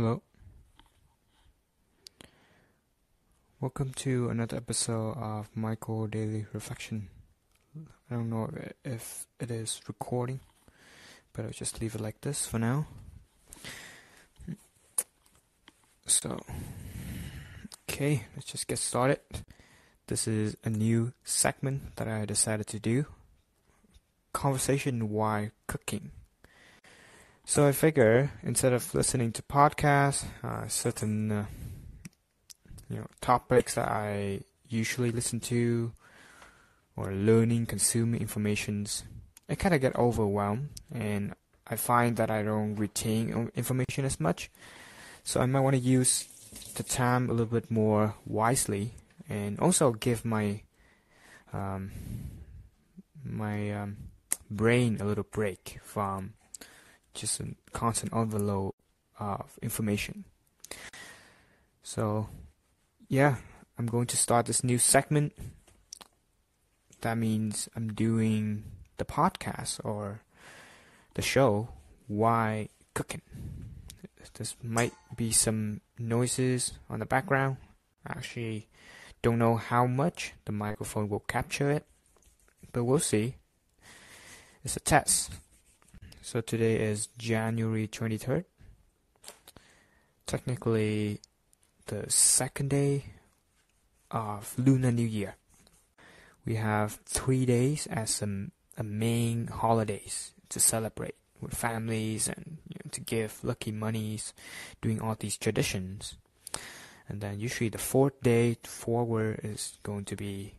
Hello. Welcome to another episode of Michael Daily Reflection. I don't know if it is recording, but I'll just leave it like this for now. So, okay, let's just get started. This is a new segment that I decided to do conversation while cooking. So I figure instead of listening to podcasts, uh, certain uh, you know topics that I usually listen to, or learning, consuming informations, I kind of get overwhelmed, and I find that I don't retain information as much. So I might want to use the time a little bit more wisely, and also give my um, my um, brain a little break from just a constant overload of information. So, yeah, I'm going to start this new segment. That means I'm doing the podcast or the show Why Cooking. This might be some noises on the background. I actually don't know how much the microphone will capture it, but we'll see. It's a test. So today is January 23rd. Technically, the second day of Lunar New Year. We have three days as a, a main holidays to celebrate with families and you know, to give lucky monies, doing all these traditions. And then usually the fourth day forward is going to be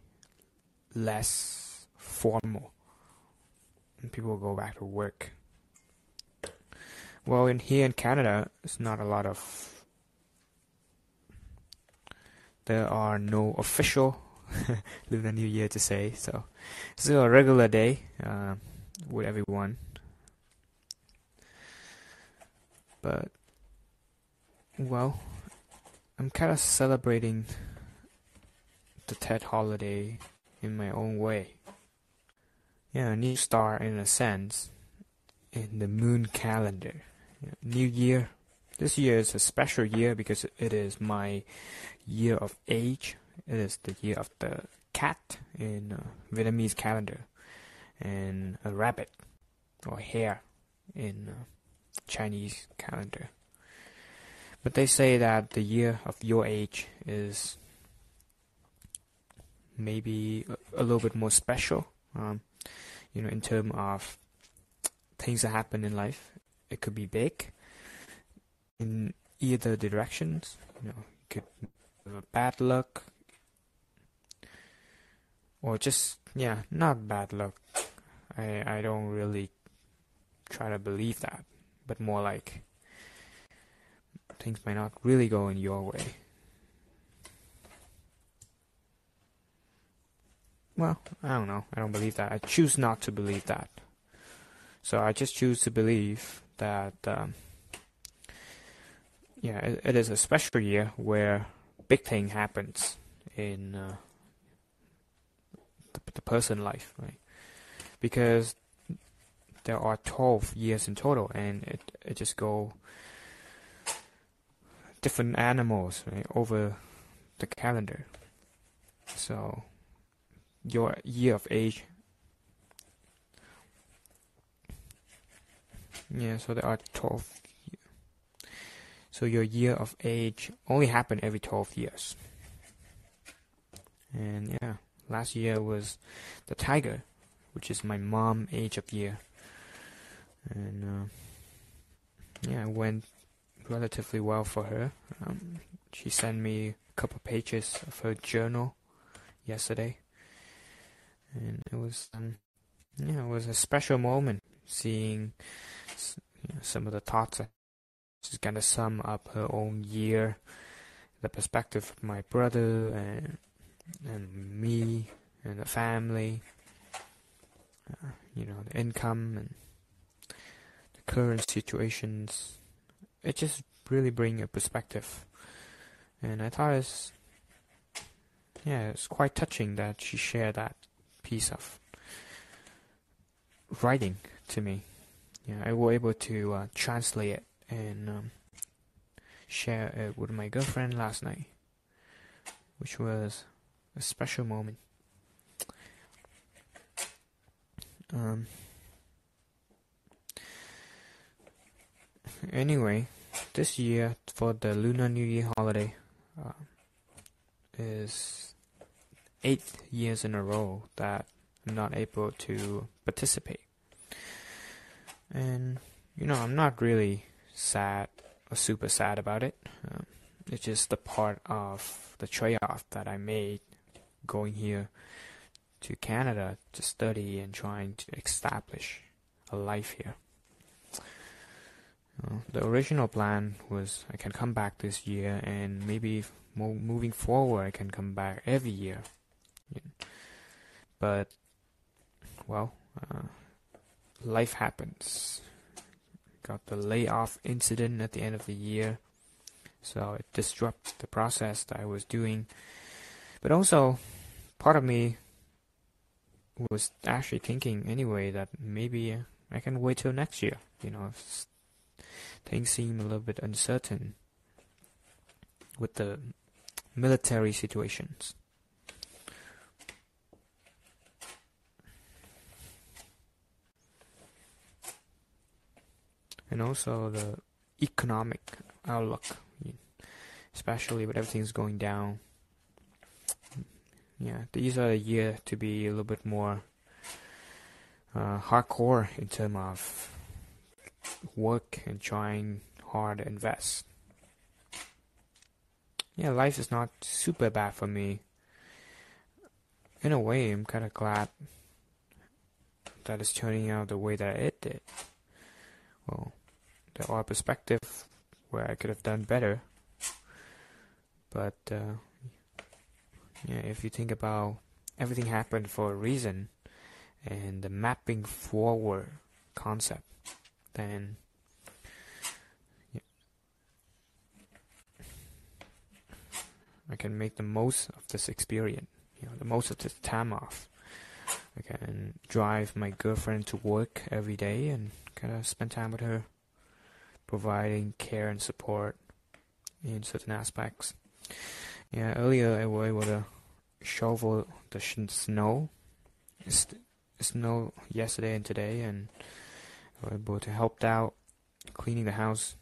less formal. And people go back to work. Well, in here in Canada, it's not a lot of. There are no official Lunar New Year to say, so it's still a regular day uh, with everyone. But, well, I'm kind of celebrating the Tet holiday in my own way. Yeah, a new star in a sense in the moon calendar. New Year. This year is a special year because it is my year of age. It is the year of the cat in uh, Vietnamese calendar, and a rabbit or hare in uh, Chinese calendar. But they say that the year of your age is maybe a, a little bit more special, um, you know, in terms of things that happen in life it could be big in either directions. You know, could have bad luck or just yeah, not bad luck. I I don't really try to believe that, but more like things might not really go in your way. Well, I don't know. I don't believe that. I choose not to believe that. So I just choose to believe that um, yeah, it, it is a special year where big thing happens in uh, the, the person life, right? Because there are 12 years in total, and it it just go different animals right, over the calendar. So your year of age Yeah, so there are 12. So your year of age only happen every 12 years. And yeah, last year was the tiger, which is my mom age of year. And uh, yeah, it went relatively well for her. Um, she sent me a couple pages of her journal yesterday. And it was um, yeah, it was a special moment seeing some of the thoughts. She's gonna sum up her own year, the perspective of my brother and and me and the family. Uh, you know the income and the current situations. It just really bring a perspective, and I thought it's yeah, it's quite touching that she shared that piece of writing to me. Yeah, I was able to uh, translate it and um, share it with my girlfriend last night, which was a special moment. Um, anyway, this year for the Lunar New Year holiday uh, is eight years in a row that I'm not able to participate. And, you know, I'm not really sad or super sad about it. Um, it's just the part of the trade off that I made going here to Canada to study and trying to establish a life here. Uh, the original plan was I can come back this year and maybe mo- moving forward I can come back every year. Yeah. But, well, uh, life happens. Got the layoff incident at the end of the year, so it disrupted the process that I was doing. But also, part of me was actually thinking anyway that maybe I can wait till next year. You know, things seem a little bit uncertain with the military situations. And also the economic outlook, especially with everything's going down. Yeah, these are the year to be a little bit more uh, hardcore in terms of work and trying hard to invest. Yeah, life is not super bad for me. In a way, I'm kind of glad that it's turning out the way that it did. Well, there are perspective where I could have done better, but uh, yeah, if you think about everything happened for a reason, and the mapping forward concept, then yeah, I can make the most of this experience, you know, the most of this time off. I can drive my girlfriend to work every day and kind of spend time with her, providing care and support in certain aspects. Yeah, earlier I was able to shovel the snow. It's, snow yesterday and today, and I was able to help out cleaning the house,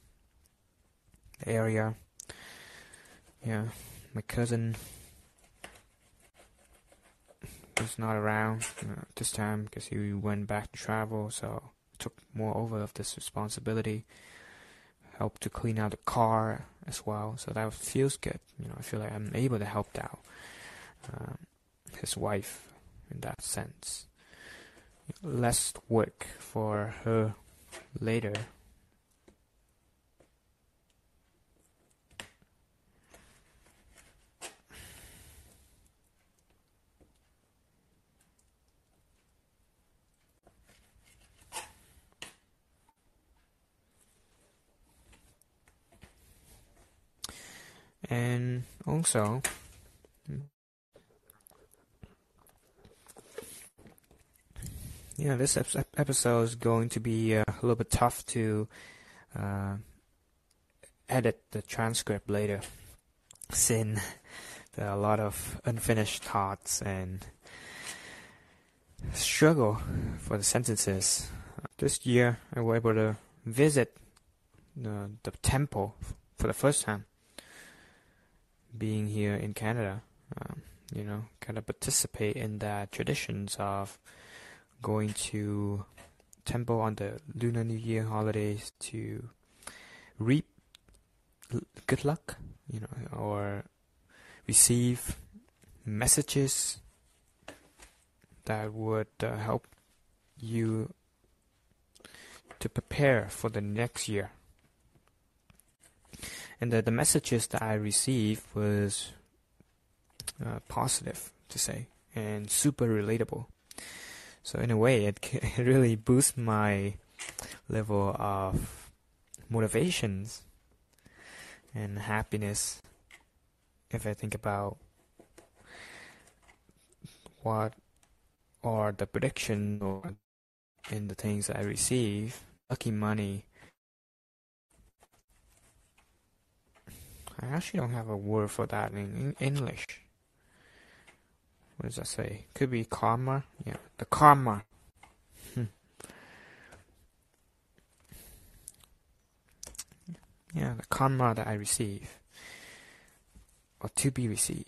the area. Yeah, my cousin was not around uh, this time because he went back to travel, so I took more over of this responsibility. Helped to clean out the car as well, so that feels good. You know, I feel like I'm able to help out uh, his wife in that sense. Less work for her later. And also, yeah, this episode is going to be uh, a little bit tough to uh, edit the transcript later, since there are a lot of unfinished thoughts and struggle for the sentences. This year, I was able to visit the, the temple for the first time being here in Canada, um, you know, kind of participate in the traditions of going to temple on the Lunar New Year holidays to reap good luck, you know, or receive messages that would uh, help you to prepare for the next year and the, the messages that I received was uh, positive to say and super relatable. So in a way, it, it really boosts my level of motivations and happiness if I think about what are the prediction or in the things I receive, lucky money I actually don't have a word for that in, in English. What does that say? Could be karma. Yeah, the karma. Hmm. yeah, the karma that I receive, or to be received.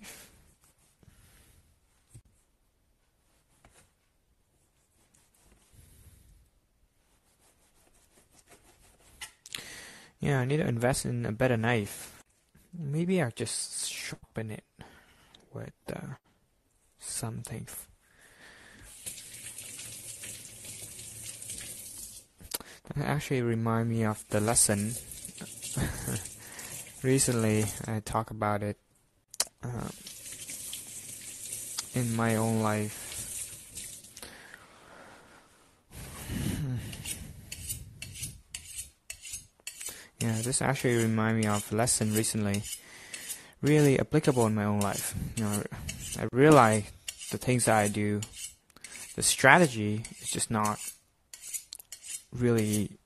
Yeah, I need to invest in a better knife. Maybe I'll just sharpen it with uh, something. That actually remind me of the lesson. Recently, I talk about it uh, in my own life. Yeah, this actually remind me of a lesson recently, really applicable in my own life. You know, I realize the things that I do, the strategy is just not really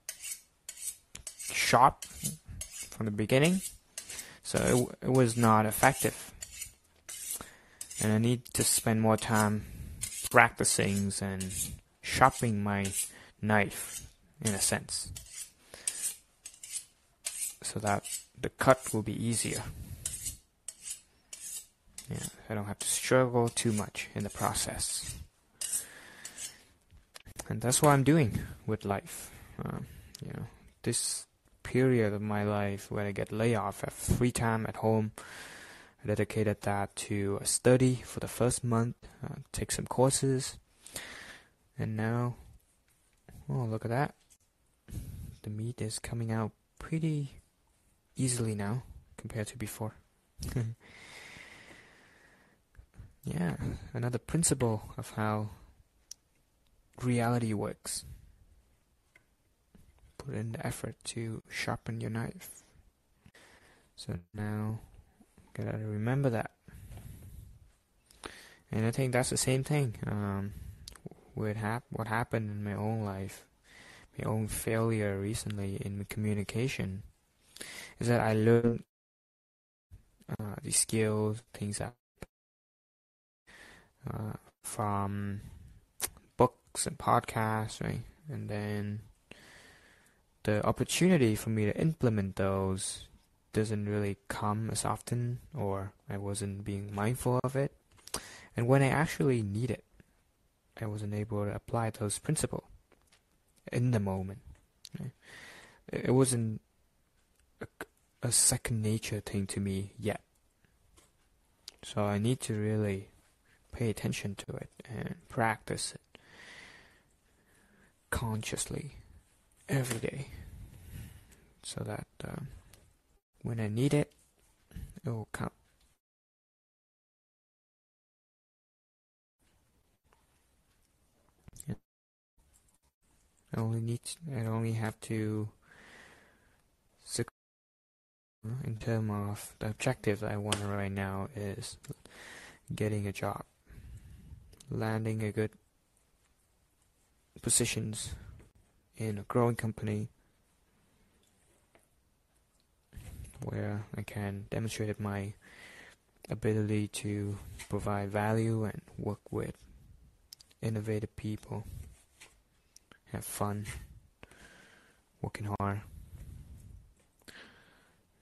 sharp from the beginning, so it, it was not effective. And I need to spend more time practicing and sharpening my knife, in a sense so that the cut will be easier. Yeah, I don't have to struggle too much in the process. And that's what I'm doing with life. Um, you know, this period of my life where I get layoff, have free time at home, I dedicated that to a study for the first month, uh, take some courses, and now, oh look at that, the meat is coming out pretty easily now compared to before. yeah, another principle of how reality works. Put in the effort to sharpen your knife. So now, gotta remember that. And I think that's the same thing um, with hap- what happened in my own life, my own failure recently in communication is that I learned uh, the skills, things that uh, from books and podcasts, right? And then the opportunity for me to implement those doesn't really come as often, or I wasn't being mindful of it. And when I actually need it, I wasn't able to apply those principles in the moment. Right? It wasn't a, second nature thing to me yet. So I need to really pay attention to it and practice it consciously every day so that uh, when I need it, it will come. I only need to, I only have to Mm-hmm. in terms of the objective I want right now is getting a job, landing a good positions in a growing company where I can demonstrate my ability to provide value and work with innovative people, have fun, working hard.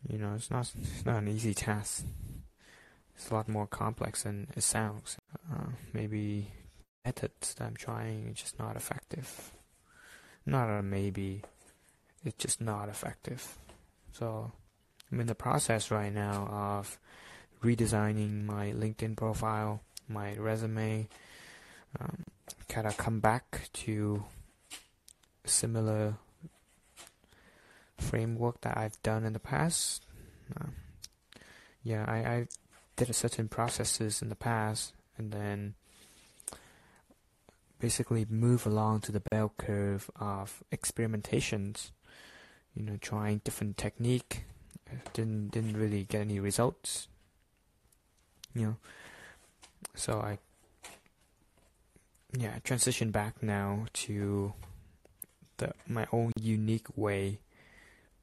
You know, it's not it's not an easy task. It's a lot more complex than it sounds. Uh, maybe methods that I'm trying are just not effective. Not a maybe, it's just not effective. So I'm in the process right now of redesigning my LinkedIn profile, my resume. Um, kind of come back to similar framework that I've done in the past. Uh, yeah, I, I did certain processes in the past, and then basically move along to the bell curve of experimentations. You know, trying different technique. Didn't didn't really get any results. You know, so I yeah transition back now to the my own unique way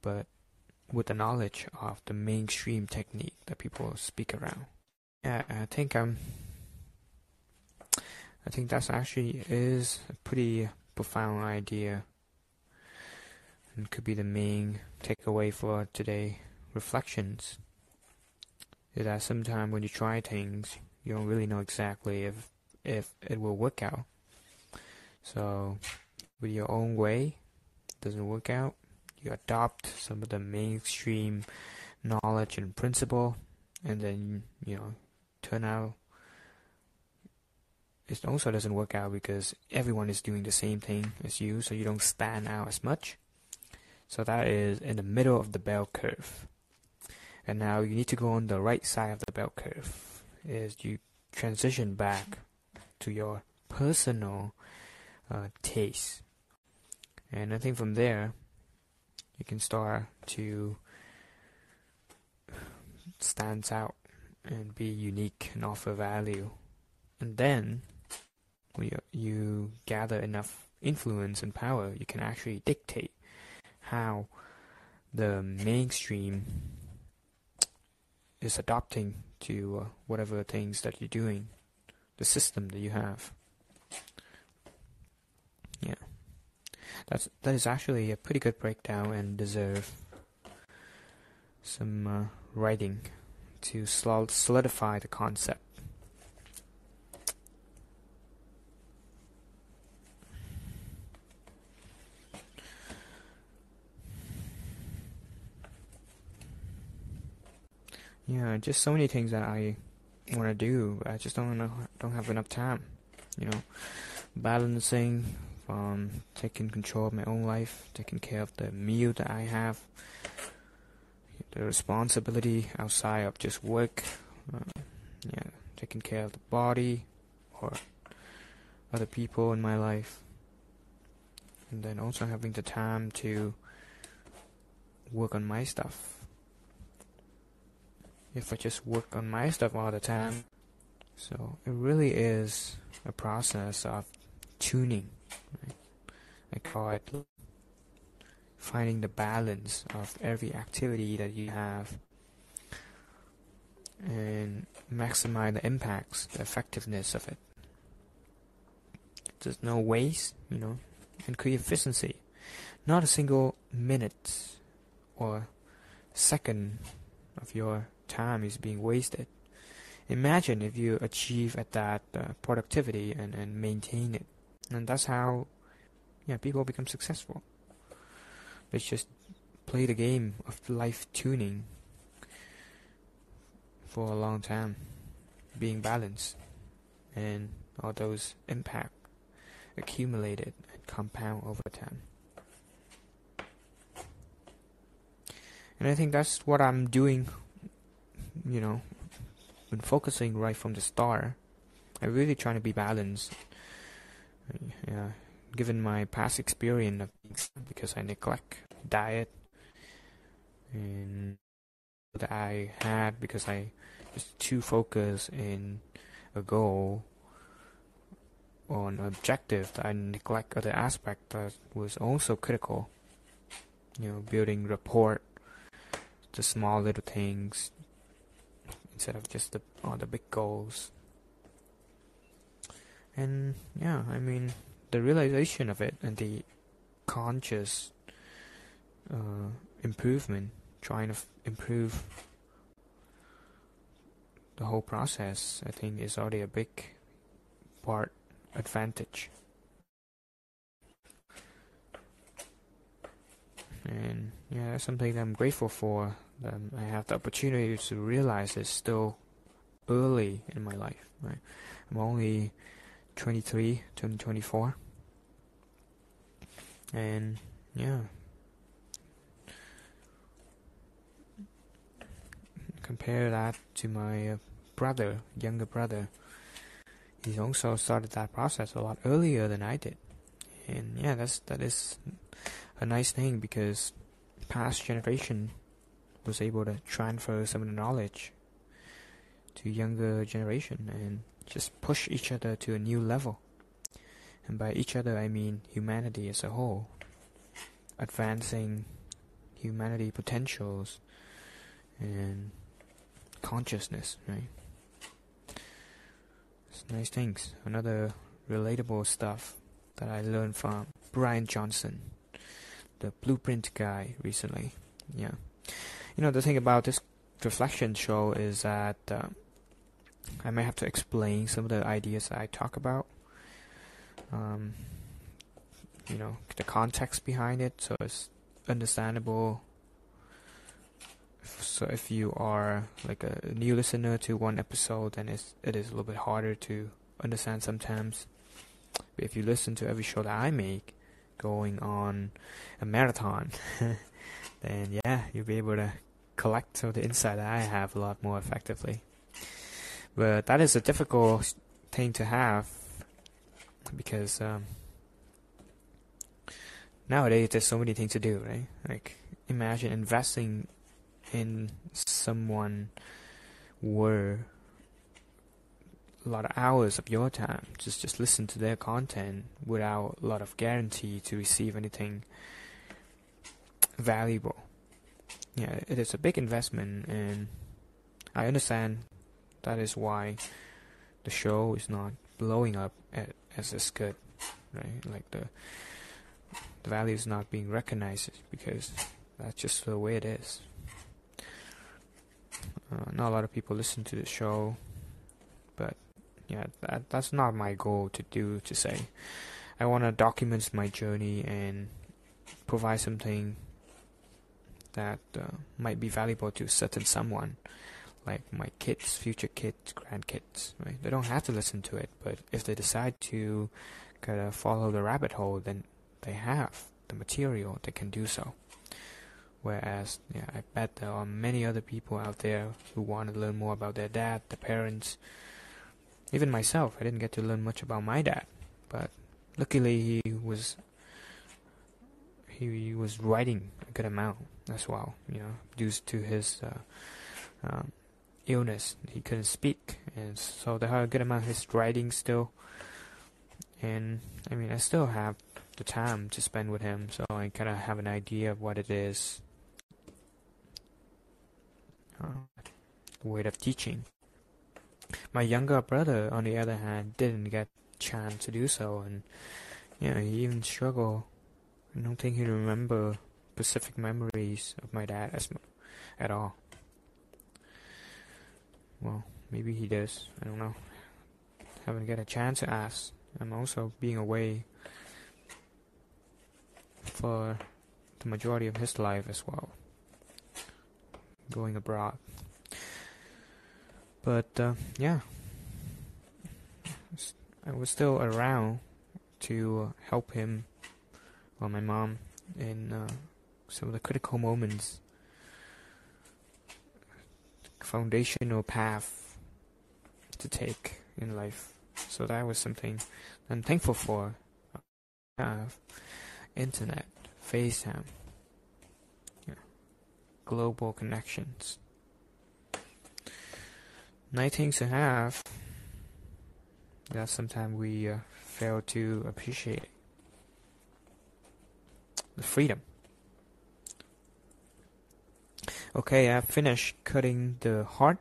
but with the knowledge of the mainstream technique that people speak around. Yeah, I think um, I think that's actually is a pretty profound idea, and could be the main takeaway for today reflections. Is that sometimes when you try things, you don't really know exactly if if it will work out. So, with your own way, doesn't work out, you adopt some of the mainstream knowledge and principle, and then you know turn out it also doesn't work out because everyone is doing the same thing as you, so you don't stand out as much. So that is in the middle of the bell curve. And now you need to go on the right side of the bell curve. Is you transition back to your personal uh, taste. And I think from there, you can start to stand out and be unique and offer value. And then, when you, you gather enough influence and power, you can actually dictate how the mainstream is adopting to uh, whatever things that you're doing, the system that you have. Yeah, that's that is actually a pretty good breakdown and deserve some uh, writing to solidify the concept. Yeah, just so many things that I want to do. I just don't know, don't have enough time. You know, balancing taking control of my own life, taking care of the meal that I have, the responsibility outside of just work. Uh, yeah, taking care of the body or other people in my life, and then also having the time to work on my stuff if I just work on my stuff all the time. So it really is a process of tuning. I call it finding the balance of every activity that you have and maximize the impacts, the effectiveness of it. There's no waste, you know, and create efficiency. Not a single minute or second of your time is being wasted. Imagine if you achieve at that uh, productivity and, and maintain it. And that's how yeah, people become successful. They just play the game of life tuning for a long time, being balanced, and all those impact accumulated and compound over time. And I think that's what I'm doing you know, been focusing right from the start. I'm really trying to be balanced. Yeah, given my past experience of because I neglect diet and that I had because I just too focused in a goal or an objective that I neglect other aspect that was also critical. You know, building rapport, the small little things, instead of just the all the big goals. And yeah, I mean the realization of it and the conscious uh, improvement, trying to improve the whole process, I think is already a big part advantage. And yeah, that's something that I'm grateful for um, I have the opportunity to realize it's still early in my life. Right? I'm only 23, turning 24, and yeah. Compare that to my uh, brother, younger brother. He also started that process a lot earlier than I did, and yeah, that's that is a nice thing because past generation was able to transfer some of the knowledge to younger generation and just push each other to a new level. And by each other, I mean humanity as a whole, advancing humanity potentials and consciousness, right? It's nice things. Another relatable stuff that I learned from Bryan Johnson, the blueprint guy, recently. Yeah. You know, the thing about this reflection show is that uh, I may have to explain some of the ideas I talk about. Um, you know, the context behind it, so it's understandable. So if you are like a new listener to one episode, then it's, it is a little bit harder to understand sometimes. But if you listen to every show that I make, going on a marathon, then yeah, you'll be able to collect some of the insight that I have a lot more effectively. But that is a difficult thing to have because um, nowadays there's so many things to do, right? Like imagine investing in someone where a lot of hours of your time just just listen to their content without a lot of guarantee to receive anything valuable. Yeah, it is a big investment, and I understand that is why the show is not blowing up as it's good, right? Like the the value is not being recognized because that's just the way it is. Uh, not a lot of people listen to the show, but yeah, that that's not my goal to do. To say, I want to document my journey and provide something that uh, might be valuable to certain someone, like my kids, future kids, grandkids. Right? They don't have to listen to it, but if they decide to kind of follow the rabbit hole, then they have the material. They can do so. Whereas, yeah, I bet there are many other people out there who want to learn more about their dad, their parents. Even myself, I didn't get to learn much about my dad, but luckily he was he was writing a good amount as well. You know, due to his uh, um, illness, he couldn't speak, and so there are a good amount of his writing still. And I mean, I still have the time to spend with him, so I kind of have an idea of what it is. Uh, way of teaching. My younger brother, on the other hand, didn't get chance to do so, and you know, he even struggled. I don't think he remember specific memories of my dad as at all. Well, maybe he does. I don't know. Haven't get a chance to ask. I'm also being away for the majority of his life as well. Going abroad. But uh, yeah, I was still around to help him, well, my mom, in uh, some of the critical moments, foundational path to take in life. So that was something I'm thankful for. Have internet, FaceTime, yeah, global connections. Nice things to have that sometimes we uh, fail to appreciate. The freedom. Okay, I finished cutting the heart.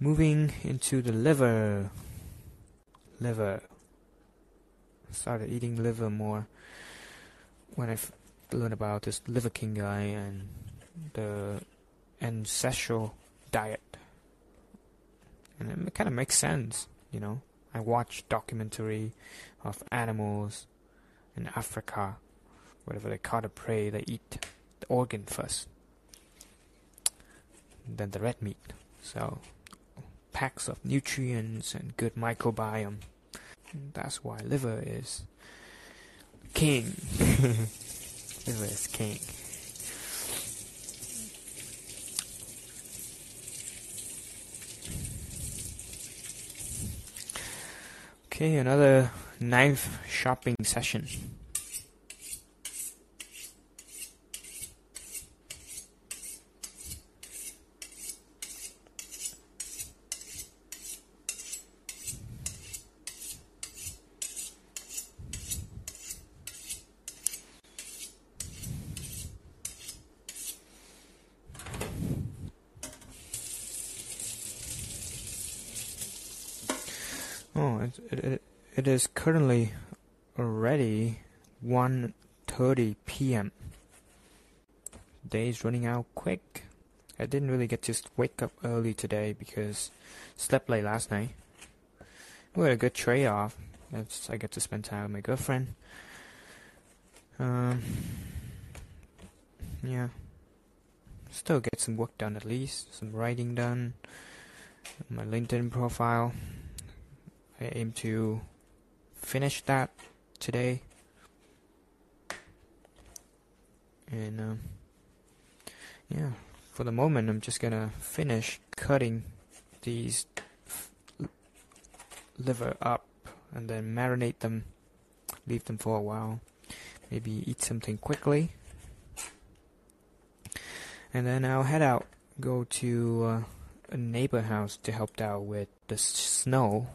Moving into the liver. Liver. Started eating liver more when I learned about this Liver King guy and the ancestral diet. And it kind of makes sense, you know. I watch documentary of animals in Africa, whatever they caught a prey, they eat the organ first than the red meat. So, packs of nutrients and good microbiome. That's why liver is king. liver is king. Okay, another knife shopping session. Oh, it, it, it, it is currently already 1.30 p.m. Day is running out quick. I didn't really get to wake up early today because slept late last night. We had a good trade-off. I get to spend time with my girlfriend. Um, yeah. Still get some work done at least. Some writing done. My LinkedIn profile. I aim to finish that today. And um, yeah, for the moment, I'm just gonna finish cutting these liver up and then marinate them, leave them for a while. Maybe eat something quickly. And then I'll head out, go to uh, a neighbor house to help out with the snow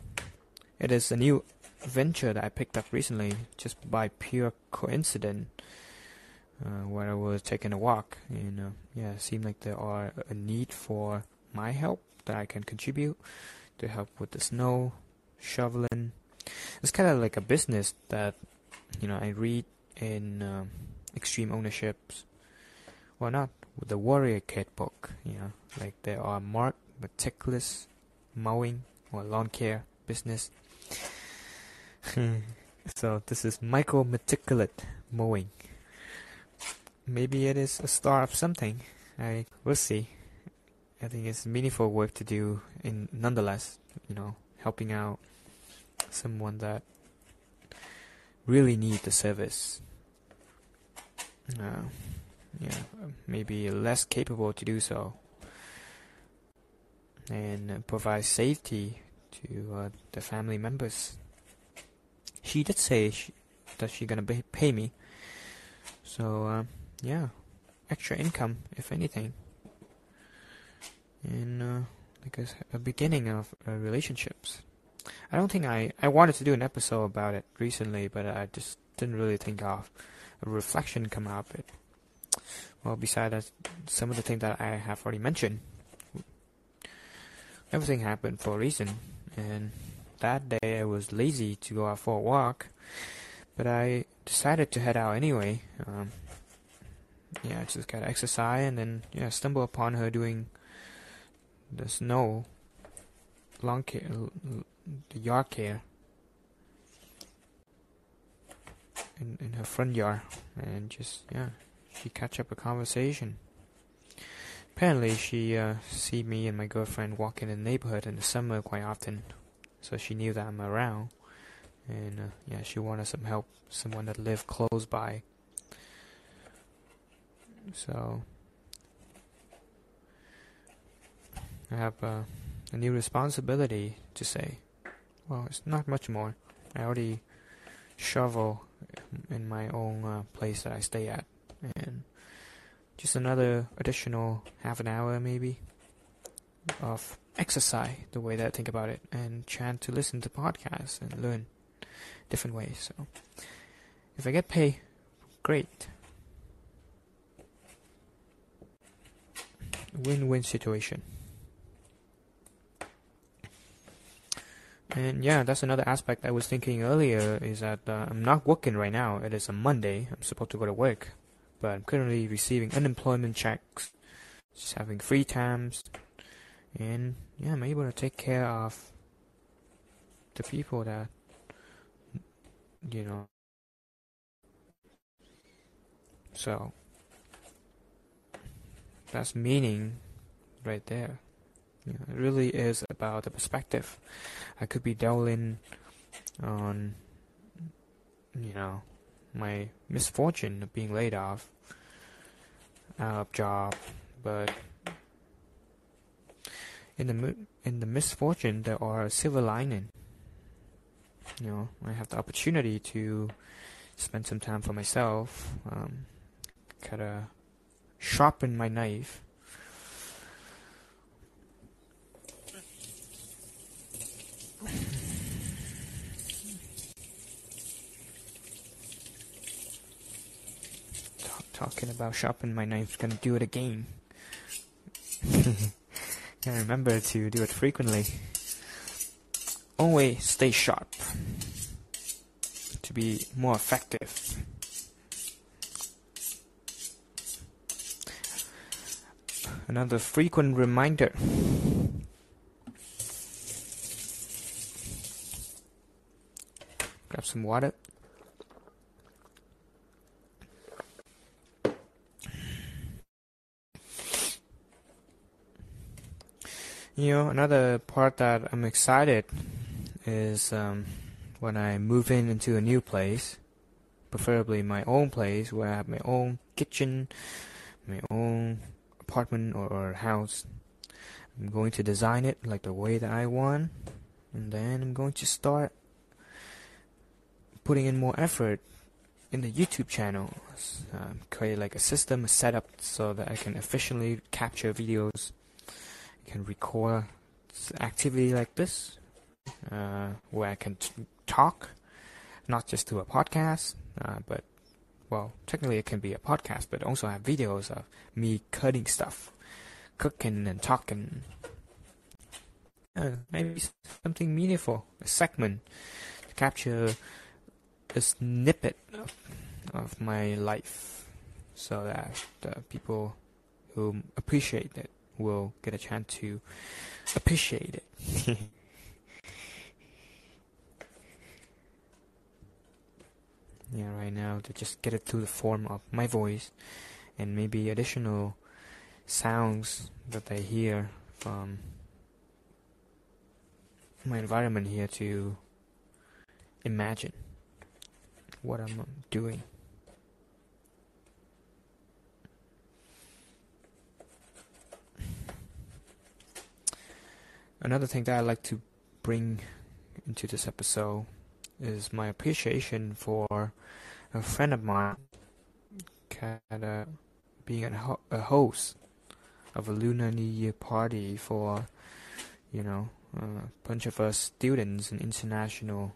it is a new venture that I picked up recently, just by pure coincidence, uh, where I was taking a walk, and uh, yeah, it seemed like there are a need for my help that I can contribute to help with the snow shoveling. It's kind of like a business that you know I read in um, Extreme Ownerships. Well, not with the Warrior Kid book. You know, like there are marked meticulous mowing or lawn care business so this is Michael Meticulate Mowing. Maybe it is a star of something. I will see. I think it's meaningful work to do in nonetheless, you know, helping out someone that really need the service. Uh, yeah, maybe less capable to do so, and provide safety to uh, the family members. She did say she, that she's gonna pay me, so uh, yeah, extra income if anything, and uh, like a, beginning of uh, relationships. I don't think I I wanted to do an episode about it recently, but I just didn't really think of a reflection come of it. Well, besides that, some of the things that I have already mentioned, everything happened for a reason and that day I was lazy to go out for a walk, but I decided to head out anyway. Um, yeah, just got exercise and then yeah, stumble upon her doing the snow lawn care, the yard care in in her front yard, and just yeah, she catch up a conversation. Apparently, she uh, see me and my girlfriend walk in the neighborhood in the summer quite often, so she knew that I'm around, and uh, yeah, she wanted some help, someone that lived close by. So I have uh, a new responsibility to say. Well, it's not much more. I already shovel in my own uh, place that I stay at, and just another additional half an hour maybe of exercise the way that I think about it and trying to listen to podcasts and learn different ways. So if I get paid, great. Win-win situation. And yeah, that's another aspect I was thinking earlier is that uh, I'm not working right now. It is a Monday. I'm supposed to go to work but I'm currently receiving unemployment checks, just having free times, and yeah, I'm able to take care of the people that you know. So that's meaning right there. It really is about the perspective. I could be dwelling on, you know, my misfortune of being laid off out of job, but in the in the misfortune there are silver lining. You know, I have the opportunity to spend some time for myself, um, kind of sharpen my knife. talking about sharpening my knife. Gonna do it again. Gotta remember to do it frequently. always stay sharp to be more effective. Another frequent reminder. Grab some water. You know, another part that I'm excited is um, when I move in into a new place, preferably my own place where I have my own kitchen, my own apartment or, or house. I'm going to design it like the way that I want, and then I'm going to start putting in more effort in the YouTube channel. Um, create like a system, a setup, so that I can efficiently capture videos can record activity like this, uh, where I can talk, not just to a podcast, uh, but well, technically it can be a podcast, but also have videos of me cutting stuff, cooking and talking. Uh, maybe something meaningful, a segment to capture a snippet of, of my life, so that uh, people who appreciate it will get a chance to appreciate it. yeah, right now to just get it through the form of my voice and maybe additional sounds that I hear from my environment here to imagine what I'm doing. Another thing that I like to bring into this episode is my appreciation for a friend of mine kinda being a, ho- a host of a Lunar New Year party for, you know, a bunch of us students and international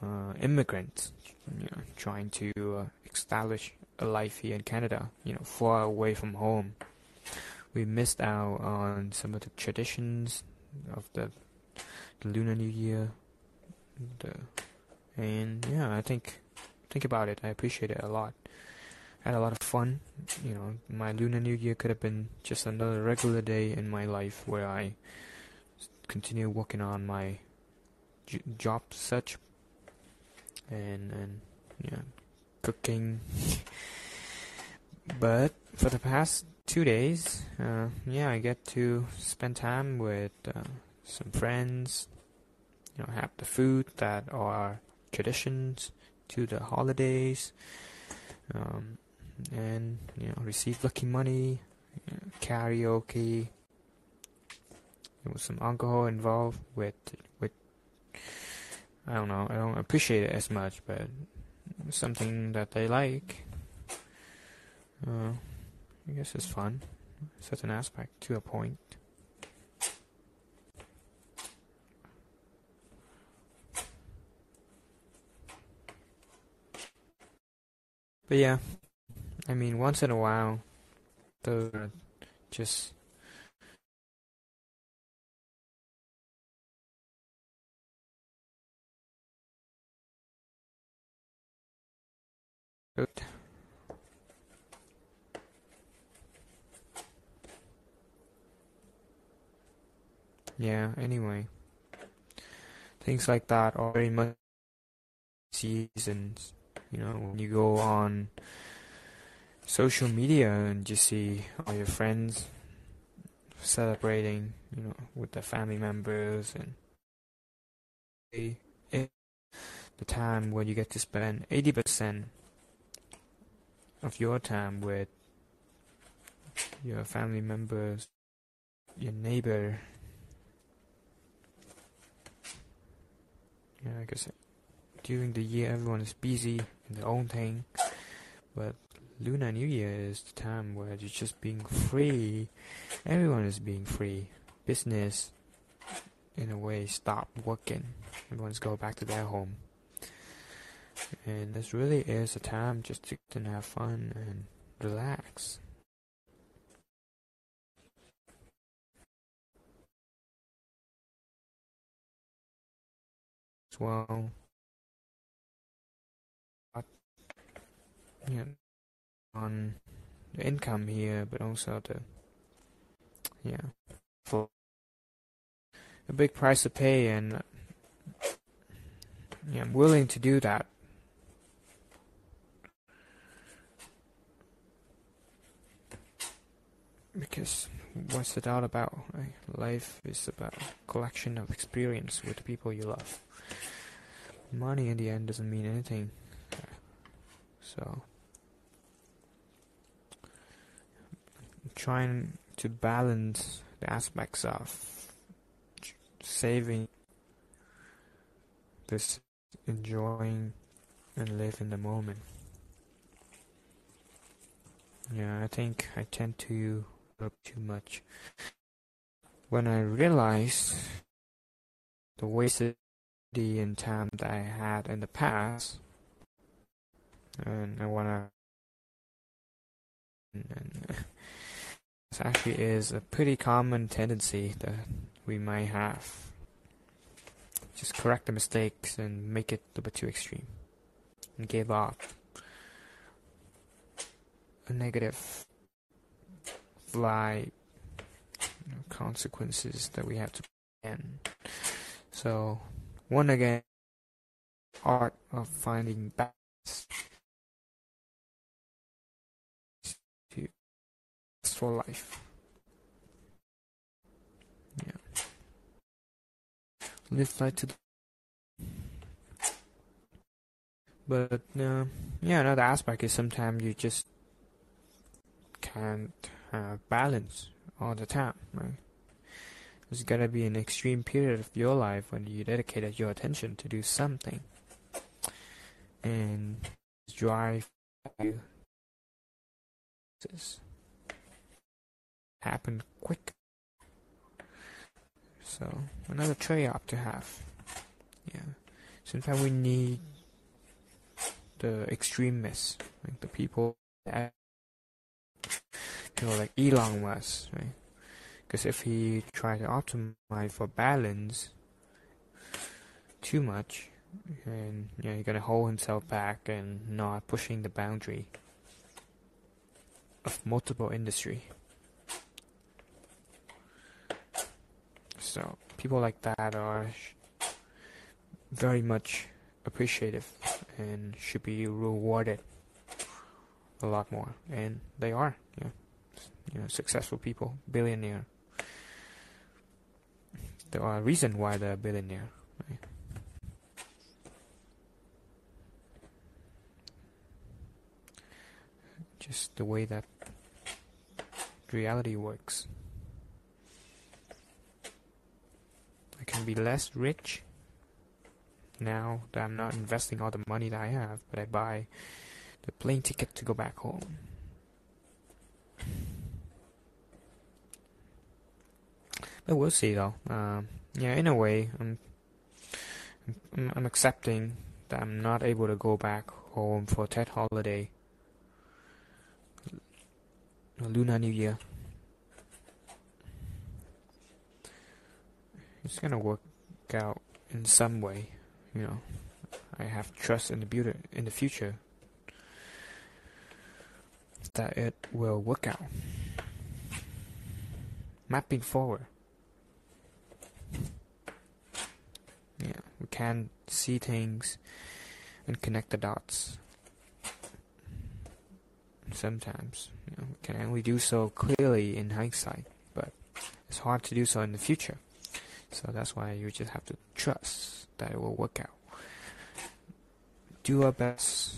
uh, immigrants, you know, trying to uh, establish a life here in Canada, you know, far away from home we missed out on some of the traditions of the, the Lunar New Year. The, and yeah, I think think about it. I appreciate it a lot. I had a lot of fun. You know, my Lunar New Year could have been just another regular day in my life where I continue working on my j- job search and and yeah, cooking. but for the past two days. Uh, yeah, I get to spend time with uh, some friends. You know, have the food that are traditions to the holidays, um, and you know, receive lucky money, you know, karaoke. There was some alcohol involved with with. I don't know. I don't appreciate it as much, but something that they like. Uh, I guess it's fun. Such an aspect to a point. But yeah, I mean, once in a while, the just good. Yeah, anyway. Things like that are very much seasons. You know, when you go on social media and you see all your friends celebrating, you know, with their family members and eh, the time where you get to spend 80% of your time with your family members, your neighbor, Yeah, I guess during the year everyone is busy in their own thing, but Lunar New Year is the time where you're just being free. Everyone is being free. Business, in a way, stop working. Everyone's go back to their home. And this really is a time just to, to have fun and relax. Well. But, yeah, on the income here, but also the yeah for a big price to pay, and yeah, I'm willing to do that. Because what's it all about? Right? Life is about collection of experience with the people you love. Money in the end doesn't mean anything. So, trying to balance the aspects of saving this enjoying and live in the moment. Yeah, I think I tend to look too much. When I realized the wasted and intent I had in the past, and I wanna, and this actually is a pretty common tendency that we might have. Just correct the mistakes and make it a bit too extreme, and give up a negative fly consequences that we have to end. So, one again, art of finding balance to for life. Yeah. Live life to. But uh, yeah, another aspect is sometimes you just can't have balance all the time, right? There's gotta be an extreme period of your life when you dedicated your attention to do something and drive you happen quick. So another trade-off to have. Yeah, sometimes we need the extremists, like the people that you know, like Elon Musk, right? Because if he try to optimize for balance too much, and you know, he's gonna hold himself back and not pushing the boundary of multiple industry. So people like that are very much appreciative and should be rewarded a lot more, and they are. Yeah you know, successful people, billionaire. There are uh, reason why they're billionaire. Just the way that reality works. I can be less rich now that I'm not investing all the money that I have, but I buy the plane ticket to go back home. But we'll see, though. Um, yeah, in a way, I'm, I'm, I'm accepting that I'm not able to go back home for Tet holiday, Lunar New Year. It's gonna work out in some way, you know. I have trust in the beauty in the future that it will work out. Mapping forward. Yeah, we can see things and connect the dots. Sometimes, you know, we can only do so clearly in hindsight, but it's hard to do so in the future. So that's why you just have to trust that it will work out. Do our best.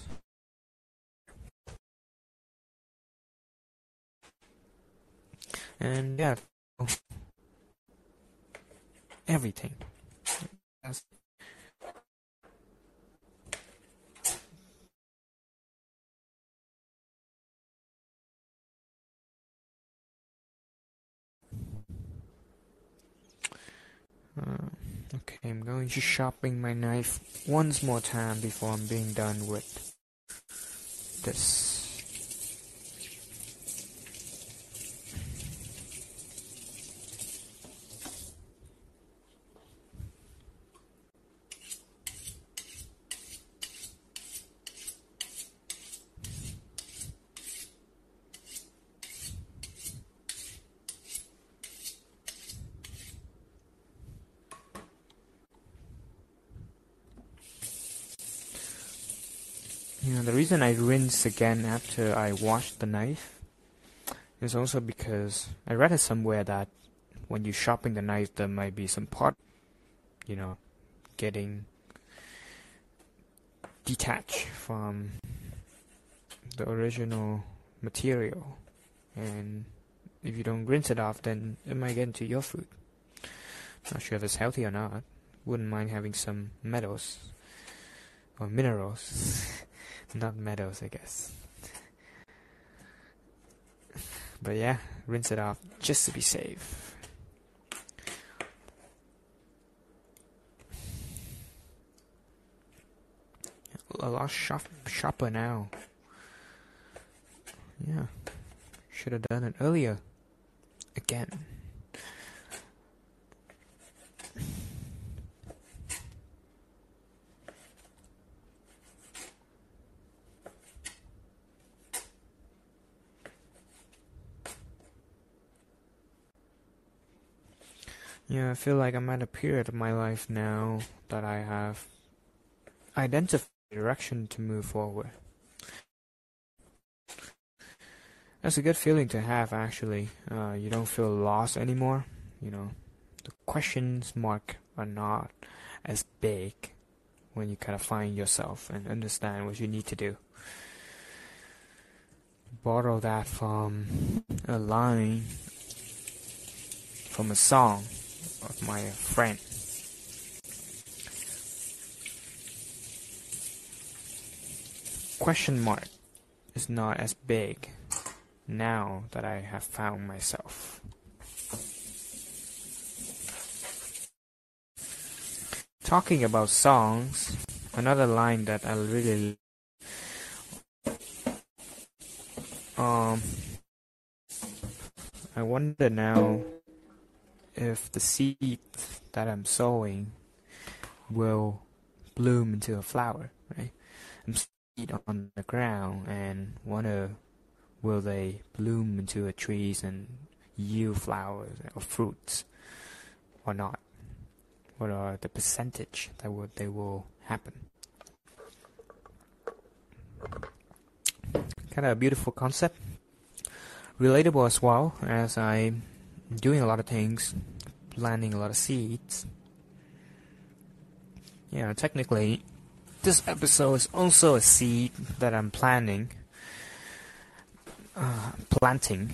And yeah, everything. Uh, okay, I'm going to sharpen my knife once more time before I'm being done with this. Know, the reason I rinse again after I wash the knife is also because I read it somewhere that when you're sharpening the knife, there might be some part, you know, getting detached from the original material. And if you don't rinse it off, then it might get into your food. Not sure if it's healthy or not. Wouldn't mind having some metals or minerals, not metals, I guess. But yeah, rinse it off just to be safe. A lost shop shopper now. Yeah, should have done it earlier. Again. Yeah, I feel like I'm at a period of my life now that I have identified direction to move forward. That's a good feeling to have, actually. Uh, you don't feel lost anymore. You know, the questions mark are not as big when you kind of find yourself and understand what you need to do. Borrow that from a line from a song of my friend. Question mark is not as big now that I have found myself. Talking about songs, another line that I really um I wonder now if the seed that I'm sowing will bloom into a flower, right? I'm seed on the ground and wonder will they bloom into a trees and yield flowers or fruits or not? What are the percentage that will they will happen? Kind of a beautiful concept, relatable as well as I doing a lot of things, planting a lot of seeds. Yeah, technically, this episode is also a seed that I'm planning, uh, planting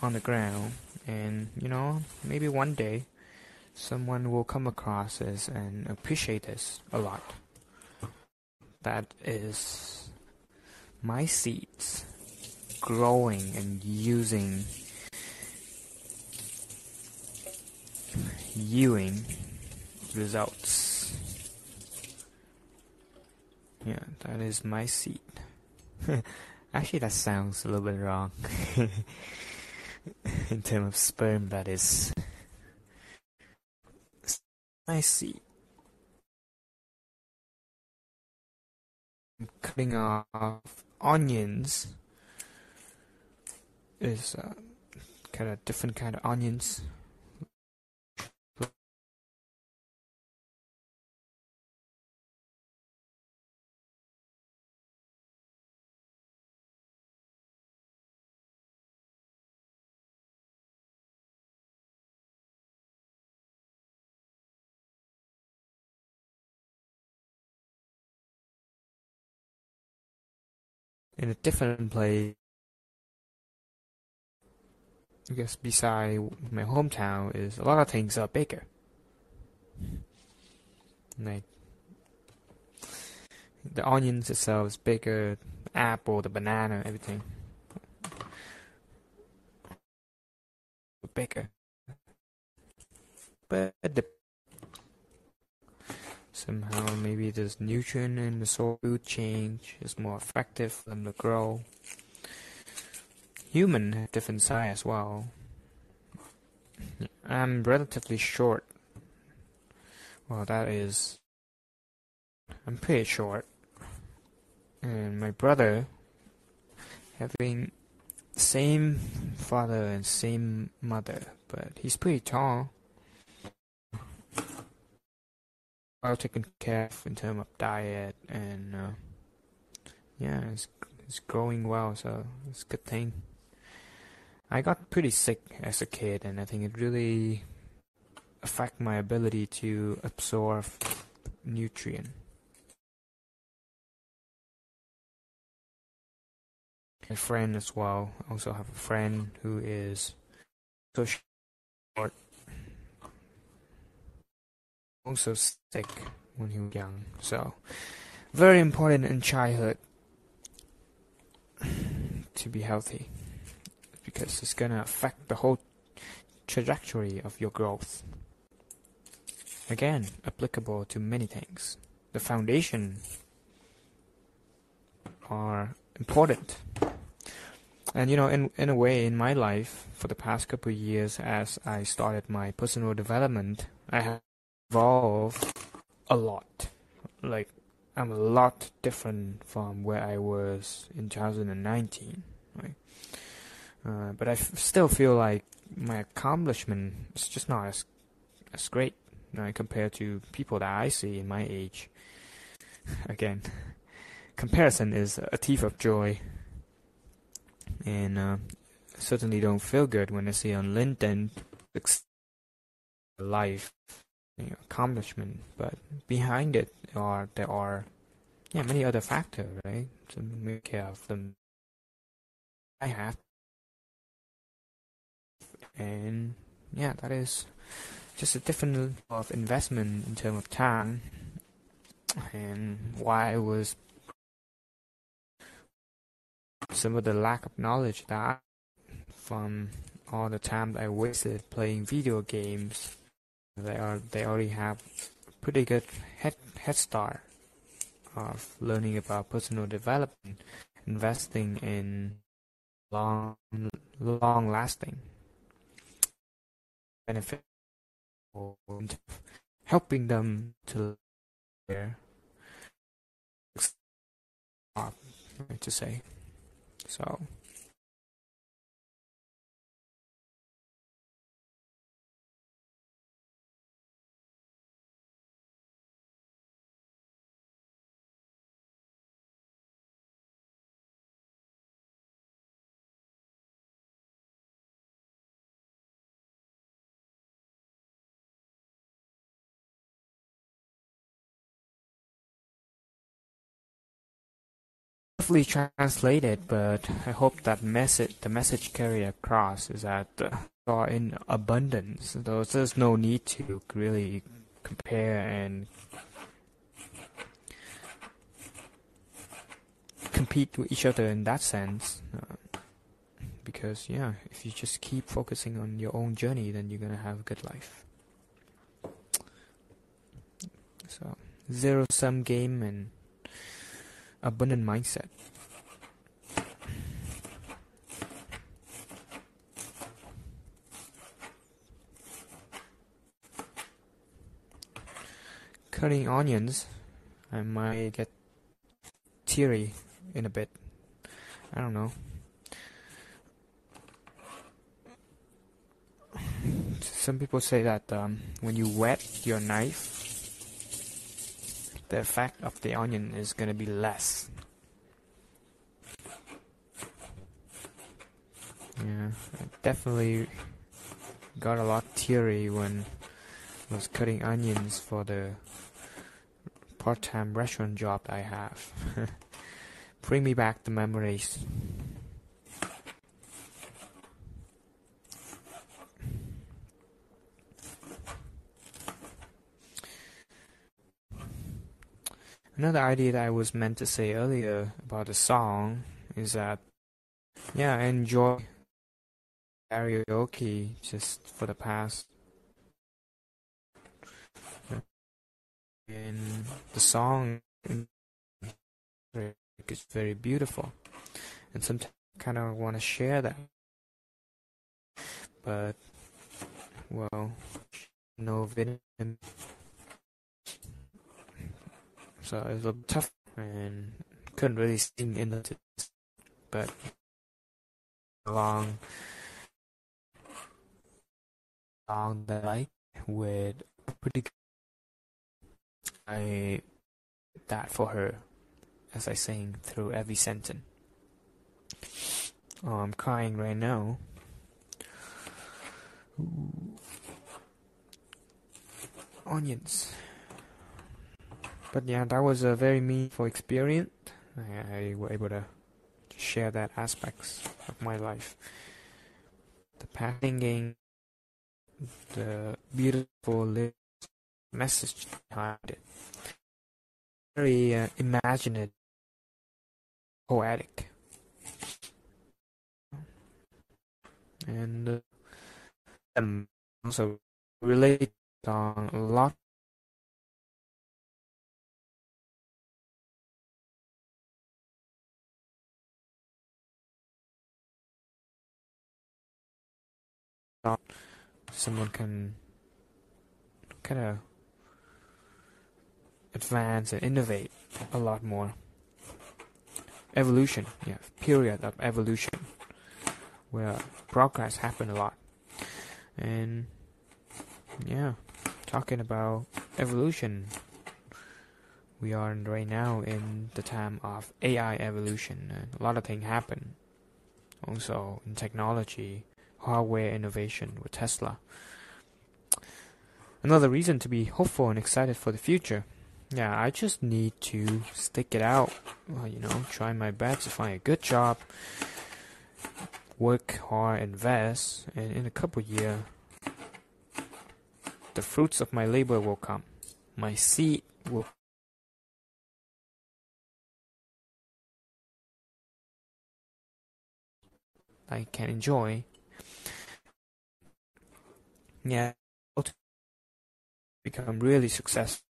on the ground, and you know, maybe one day someone will come across this and appreciate this a lot. That is my seeds growing and using viewing results. Yeah, that is my seat. Actually, that sounds a little bit wrong. In terms of sperm, that is. I see. Cutting off onions is uh, kind of different kind of onions in a different place. I guess beside my hometown is a lot of things are bigger. Like the onions itself is bigger, the apple, the banana, everything. Bigger. But the Somehow, maybe this nutrient in the soil food change is more effective for them to grow. Human have different size as well. I'm relatively short. Well, that is. I'm pretty short. And my brother, having same father and same mother, but he's pretty tall well taken care of in terms of diet and uh, yeah, it's it's growing well, so it's a good thing. I got pretty sick as a kid, and I think it really affect my ability to absorb nutrient. My friend as well. I also have a friend who is so short, also sick when he was young. So very important in childhood to be healthy because it's gonna affect the whole trajectory of your growth. Again, applicable to many things. The foundation are important. And you know, in in a way, in my life, for the past couple years, as I started my personal development, I have evolved a lot. Like, I'm a lot different from where I was in 2019. Right? Uh, but I still feel like my accomplishment is just not as as great right, compared to people that I see in my age. Again, comparison is a thief of joy, and uh, certainly don't feel good when I see on LinkedIn life accomplishment, but behind it are there are yeah many other factors, right? To make care of them. I have and yeah, that is just a different level of investment in terms of time and why I was some of the lack of knowledge that from all the time that I wasted playing video games they are they already have pretty good head head start of learning about personal development investing in long long lasting benefit helping them to their uh, to say. So roughly translated, but I hope that message, the message carried across is that uh, are in abundance. Though there's no need to really compare and compete with each other in that sense. Uh, because yeah, if you just keep focusing on your own journey, then you're gonna have a good life. So zero sum game and abundant mindset. Cutting onions, I might get teary in a bit. I don't know. Some people say that um, when you wet your knife, the effect of the onion is going to be less. Yeah, I definitely got a lot teary when I was cutting onions for the part-time restaurant job I have. Bring me back the memories. Another idea that I was meant to say earlier about the song is that, yeah, I enjoy karaoke just for the past. The song is very beautiful, and sometimes I kind of want to share that, but well, no video so it was a little tough and couldn't really sing in the but along along the light with pretty good I that for her as I sing through every sentence. Oh, I'm crying right now. Ooh. Onions. But yeah, that was a very meaningful experience. I, I was able to share that aspects of my life. The painting, the beautiful message behind it. Very uh, imaginative, poetic. And uh, also relate on a lot someone can kind of advance and innovate a lot more. Evolution, yeah, period of evolution, where progress happen a lot, and yeah, talking about evolution. We are right now in the time of AI evolution, a lot of things happen. Also in technology, hardware innovation with Tesla. Another reason to be hopeful and excited for the future. Yeah, I just need to stick it out. Well, you know, try my best to find a good job, work hard, invest, and in a couple years, the fruits of my labor will come. My seed will I can enjoy yeah, become really successful.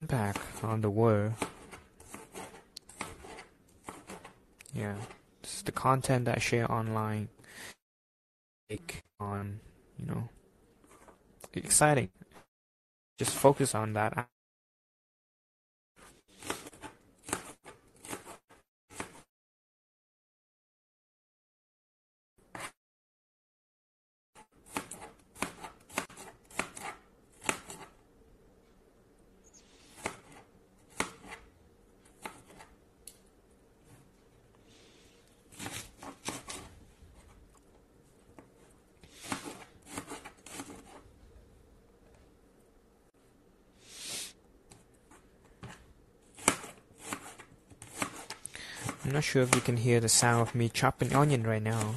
Impact on the world. Yeah, is the content that I share online. Like on, you know, exciting. Just focus on that sure if you can hear the sound of me chopping onion right now.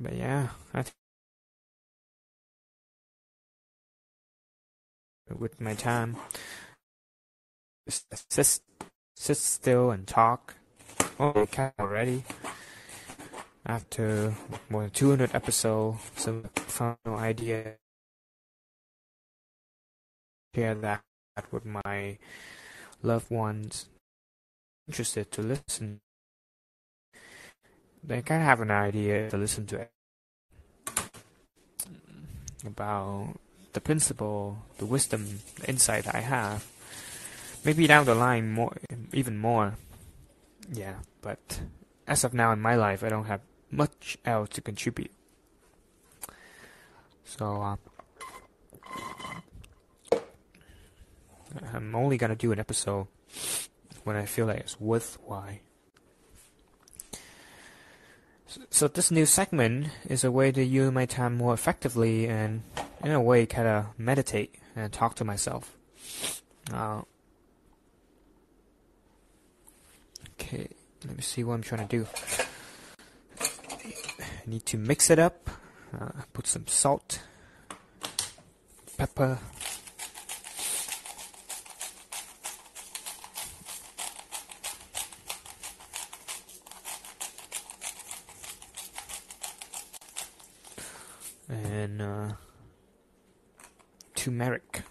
But yeah, I with my time, sit, sit still and talk. Oh, already. After more than 200 episodes, some final idea. Share that with my loved ones interested to listen, they kind of have an idea to listen to it about the principle, the wisdom, the insight I have. Maybe down the line, more, even more. Yeah, but as of now in my life, I don't have much else to contribute. So, uh, I'm only gonna do an episode when I feel like it's worthwhile. So this new segment is a way to use my time more effectively and, in a way, kind of meditate and talk to myself. Uh, okay, let me see what I'm trying to do. I need to mix it up. Uh, put some salt, pepper, and uh, turmeric.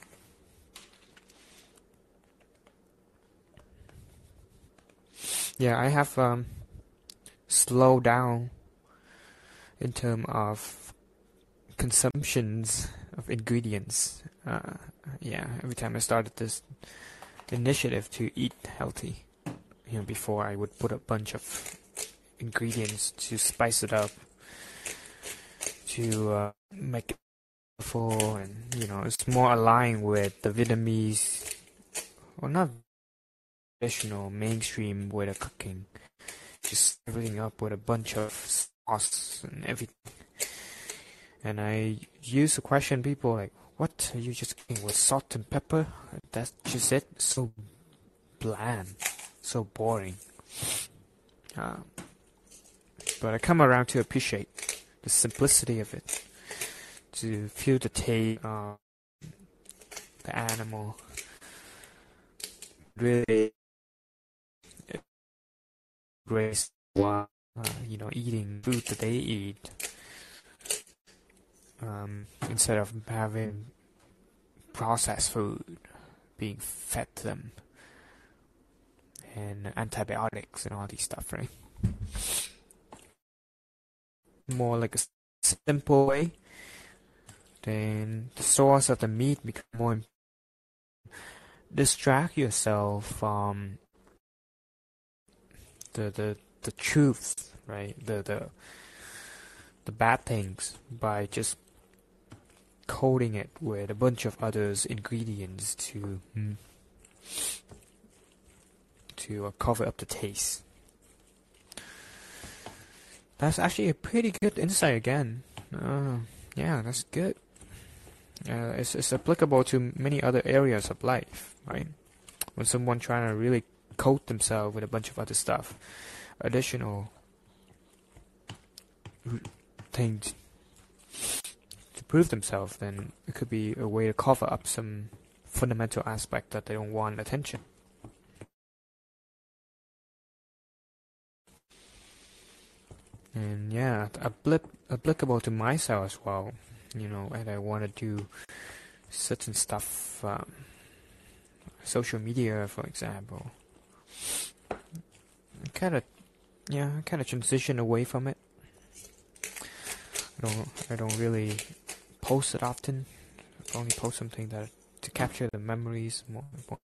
Yeah, I have um, slowed down in terms of consumptions of ingredients. Uh, yeah, every time I started this initiative to eat healthy, you know, before I would put a bunch of ingredients to spice it up to uh, make it full and you know it's more aligned with the Vietnamese or not traditional mainstream way of cooking. Just everything up with a bunch of sauce and everything. And I used to question people like, what are you just cooking with salt and pepper? That's just it. So bland, so boring. Uh, but I come around to appreciate the simplicity of it, to feel the taste of the animal. Really grace while uh, you know eating food that they eat um, instead of having processed food being fed to them and antibiotics and all these stuff, right? More like a simple way, then the source of the meat become more. Distract yourself from the the the truth, right? The the the bad things by just coating it with a bunch of other ingredients to mm, to uh, cover up the taste. That's actually a pretty good insight again. Uh, yeah, that's good. Uh, it's, it's applicable to many other areas of life, right? When someone trying to really coat themselves with a bunch of other stuff, additional things to prove themselves, then it could be a way to cover up some fundamental aspect that they don't want attention. And yeah, applicable to myself as well. You know, and I want to do certain stuff, um, social media, for example. Kind of, yeah, kind of transition away from it. I don't, I don't really post it often. I only post something that to capture the memories more. more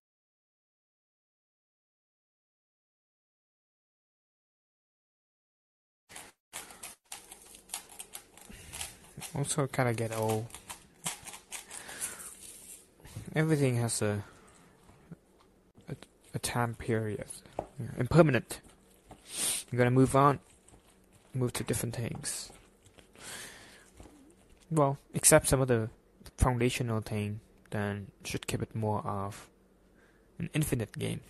also kind of get old. Everything has a a, a time period, yeah, impermanent. You're gonna move on, move to different things. Well, except some of the foundational thing, then should keep it more of an infinite game.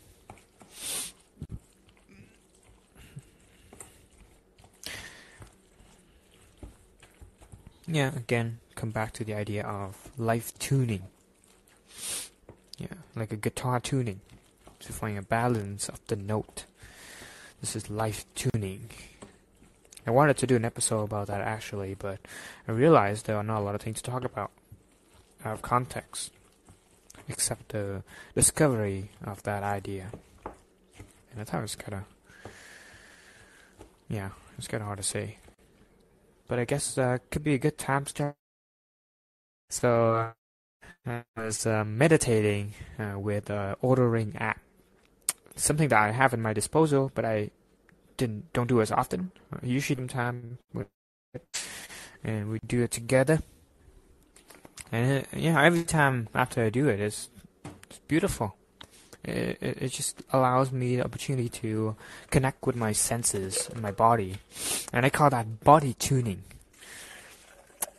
Yeah, again, come back to the idea of life tuning. Yeah, like a guitar tuning to find a balance of the note. This is life tuning. I wanted to do an episode about that actually, but I realized there are not a lot of things to talk about out of context, except the discovery of that idea. And I thought it was kind of, yeah, it's kind of hard to say but I guess uh, could be a good time to start. So uh, I was uh, meditating uh, with uh, ordering app, something that I have in my disposal, but I didn't don't do as often. usually, time with it, and we do it together. And uh, yeah, every time after I do it, it's, it's beautiful. It, it, just allows me the opportunity to connect with my senses and my body. And I call that body tuning.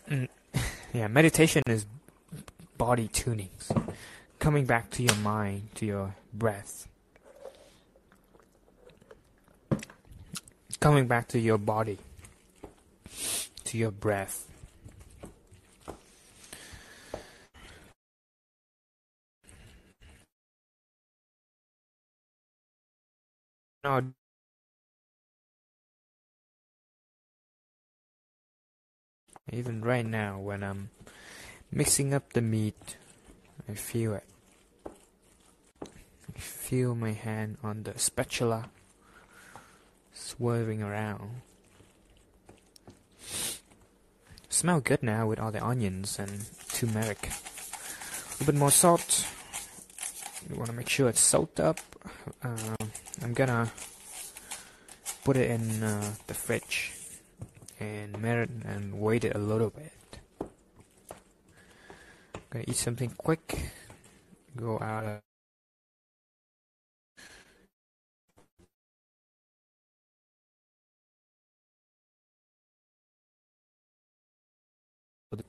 Mm, yeah, meditation is body tuning. Coming back to your mind, to your breath. Coming back to your body, to your breath. Even right now, when I'm mixing up the meat, I feel it. I feel my hand on the spatula swerving around. Smell good now with all the onions and turmeric. A little bit more salt. You want to make sure it's soaked up. Uh, I'm gonna put it in uh, the fridge and merit and wait it a little bit. Gonna eat something quick. Go out.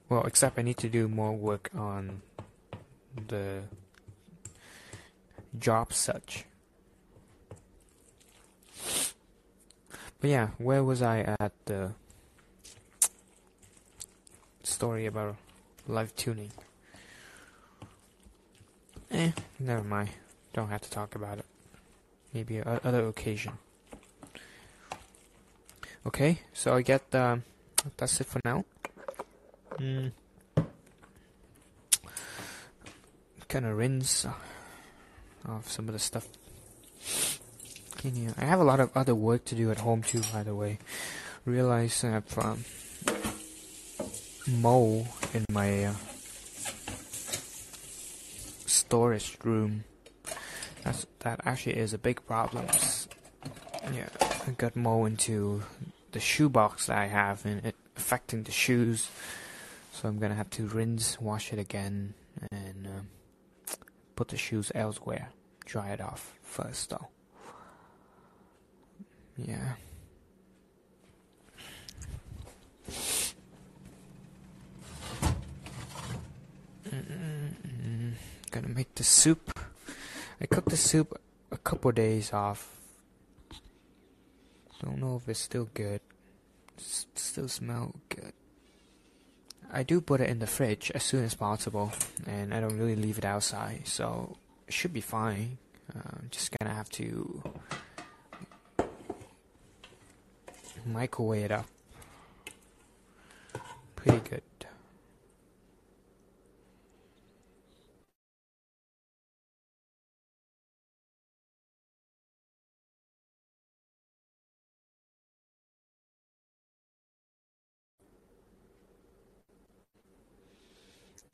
Well, except I need to do more work on the job search. But yeah, where was I at the story about live tuning? Eh, never mind. Don't have to talk about it. Maybe a other occasion. Okay, so I get um, that's it for now. Mm. Kind of rinse off some of the stuff I have a lot of other work to do at home too, by the way. Realize I have um, in my uh, storage room. That's, that actually is a big problem. Yeah, I got mold into the shoebox that I have and it affecting the shoes. So I'm gonna have to rinse, wash it again, and uh, put the shoes elsewhere. Dry it off first though. Yeah. Mm-mm-mm. Gonna make the soup. I cooked the soup a couple days off. Don't know if it's still good. S still smell good. I do put it in the fridge as soon as possible, and I don't really leave it outside, so it should be fine. Uh, just gonna have to microwave it up. Pretty good.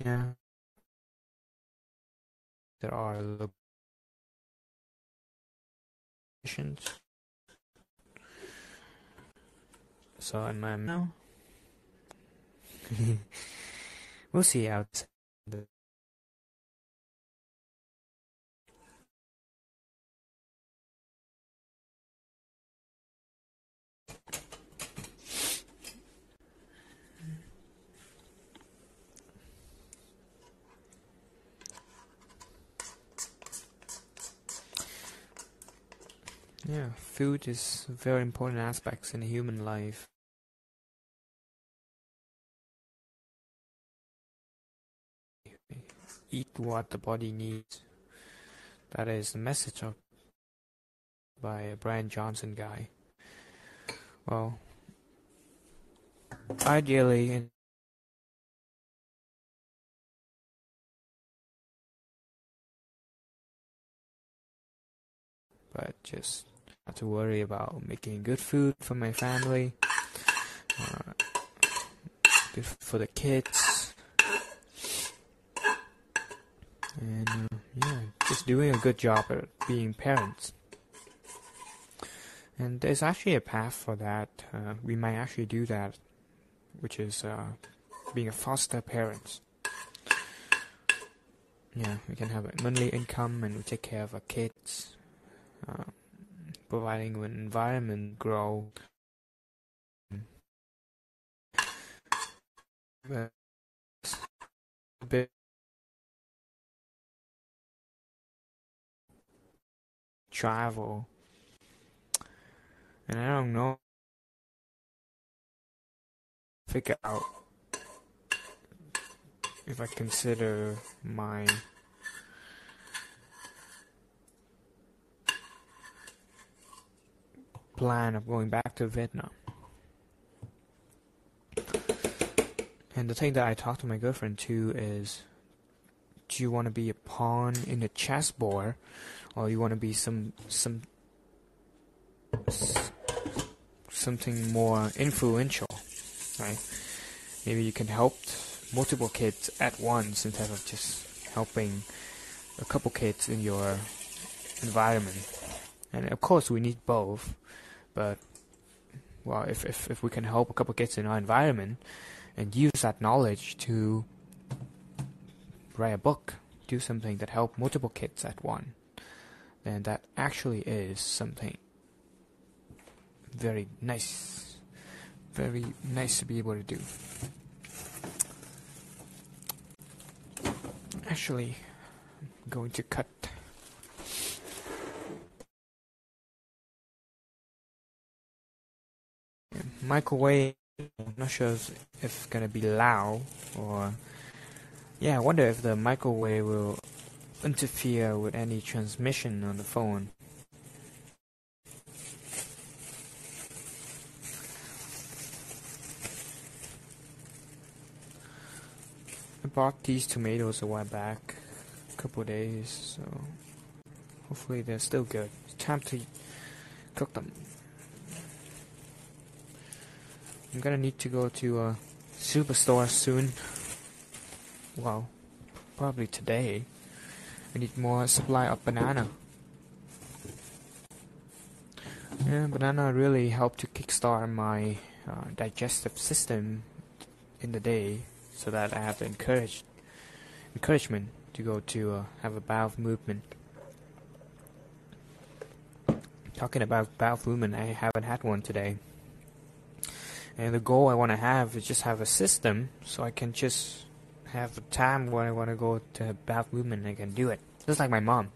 Yeah. There are locations. So I'm now. we'll see how it's. Yeah, food is very important aspects in human life. Eat what the body needs. That is the message of by a Bryan Johnson guy. Well, ideally, but just not to worry about making good food for my family, uh, for the kids, and uh, yeah, just doing a good job at being parents. And there's actually a path for that. Uh, we might actually do that, which is uh, being a foster parent. Yeah, we can have a monthly income and we take care of our kids. Uh, providing an environment grow a bit travel. And I don't know. Figure out if I consider my plan of going back to Vietnam. And the thing that I talked to my girlfriend too is do you want to be a pawn in a chessboard or you want to be some some something more influential right? Maybe you can help multiple kids at once instead of just helping a couple kids in your environment. And of course we need both but well, if, if, if we can help a couple kids in our environment and use that knowledge to write a book, do something that help multiple kids at one, then that actually is something very nice. Very nice to be able to do. Actually, I'm going to cut microwave. I'm not sure if it's gonna be loud or yeah. I wonder if the microwave will interfere with any transmission on the phone. I bought these tomatoes a while back, a couple days, so hopefully they're still good. It's time to cook them. I'm gonna need to go to a superstore soon. Well, probably today. I need more supply of banana. Yeah, banana really help to kickstart my uh, digestive system in the day, so that I have the encourage, encouragement to go to uh, have a bowel movement. Talking about bowel movement, I haven't had one today. And the goal I want to have is just have a system so I can just have a time when I want to go to bath movement I can do it. Just like my mom.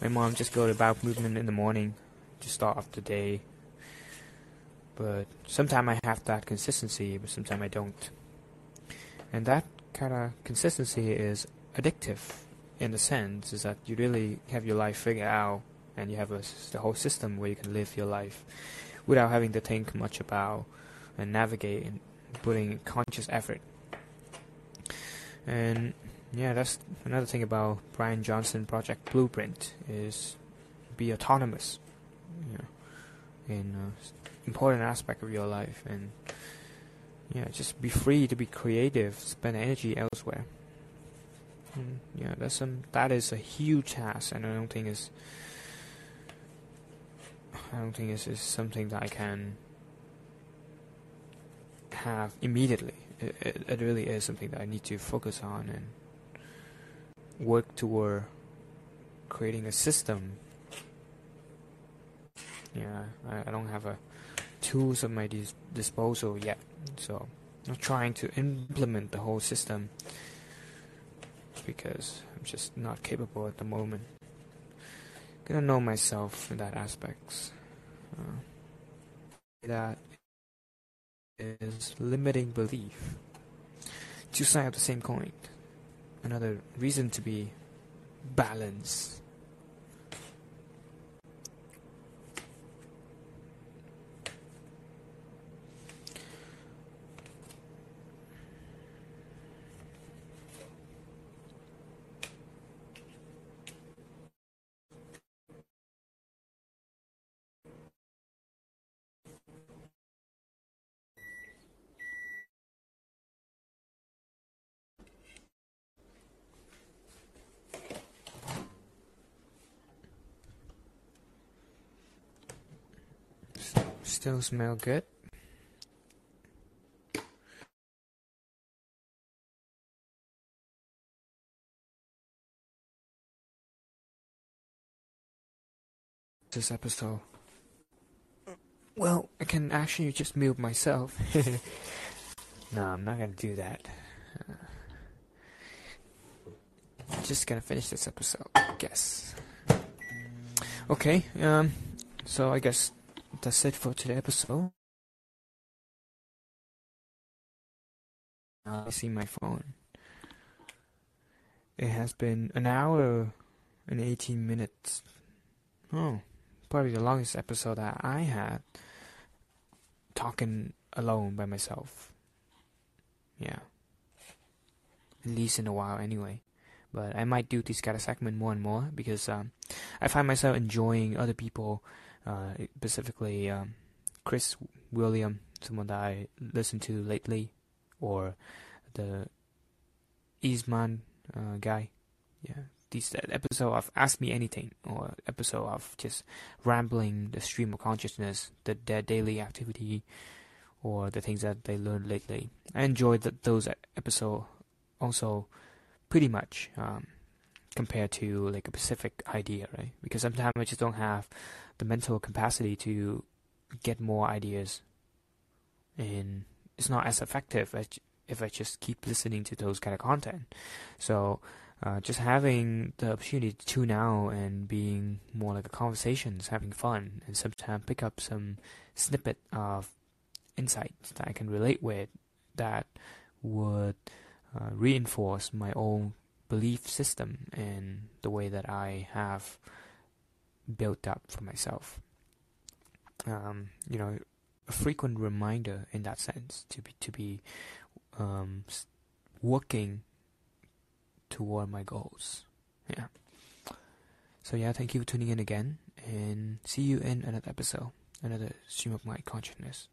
My mom just go to bath movement in the morning to start off the day. But sometimes I have that consistency, but sometimes I don't. And that kind of consistency is addictive in the sense is that you really have your life figured out and you have a, the whole system where you can live your life without having to think much about and navigate and putting conscious effort. And yeah, that's another thing about Bryan Johnson Project Blueprint is be autonomous, you know, in uh, important aspect of your life, and yeah, just be free to be creative, spend energy elsewhere. And, yeah, that's some that is a huge task, and I don't think is I don't think this is something that I can have immediately. It, it, really is something that I need to focus on and work toward creating a system. Yeah, I, I don't have a tools at my dis- disposal yet, so I'm not trying to implement the whole system because I'm just not capable at the moment. Gonna know myself in that aspects. Uh, that is limiting belief. Two sides of the same coin. Another reason to be balanced. Still smell good. This episode. Well, I can actually just mute myself. no, I'm not gonna do that. Uh, just gonna finish this episode, I guess. Okay, um, so I guess that's it for today's episode. I see my phone. It has been an hour and 18 minutes. Oh, probably the longest episode that I had talking alone by myself. Yeah. At least in a while, anyway. But I might do this kind of segment more and more because um, I find myself enjoying other people uh, specifically um, Chris William, someone that I listened to lately, or the Eastman uh, guy. Yeah, these episode of Ask Me Anything or episode of just rambling the stream of consciousness, the, their daily activity, or the things that they learned lately. I enjoyed the, those episodes also pretty much um, compared to like a specific idea, right? Because sometimes I just don't have the mental capacity to get more ideas, and it's not as effective as if I just keep listening to those kind of content. So uh, just having the opportunity to tune out and being more like a conversations, having fun, and sometimes pick up some snippet of insights that I can relate with that would uh, reinforce my own belief system and the way that I have built up for myself. Um, you know, a frequent reminder in that sense to be to be um, working toward my goals. Yeah. So yeah, thank you for tuning in again, and see you in another episode, another stream of my consciousness.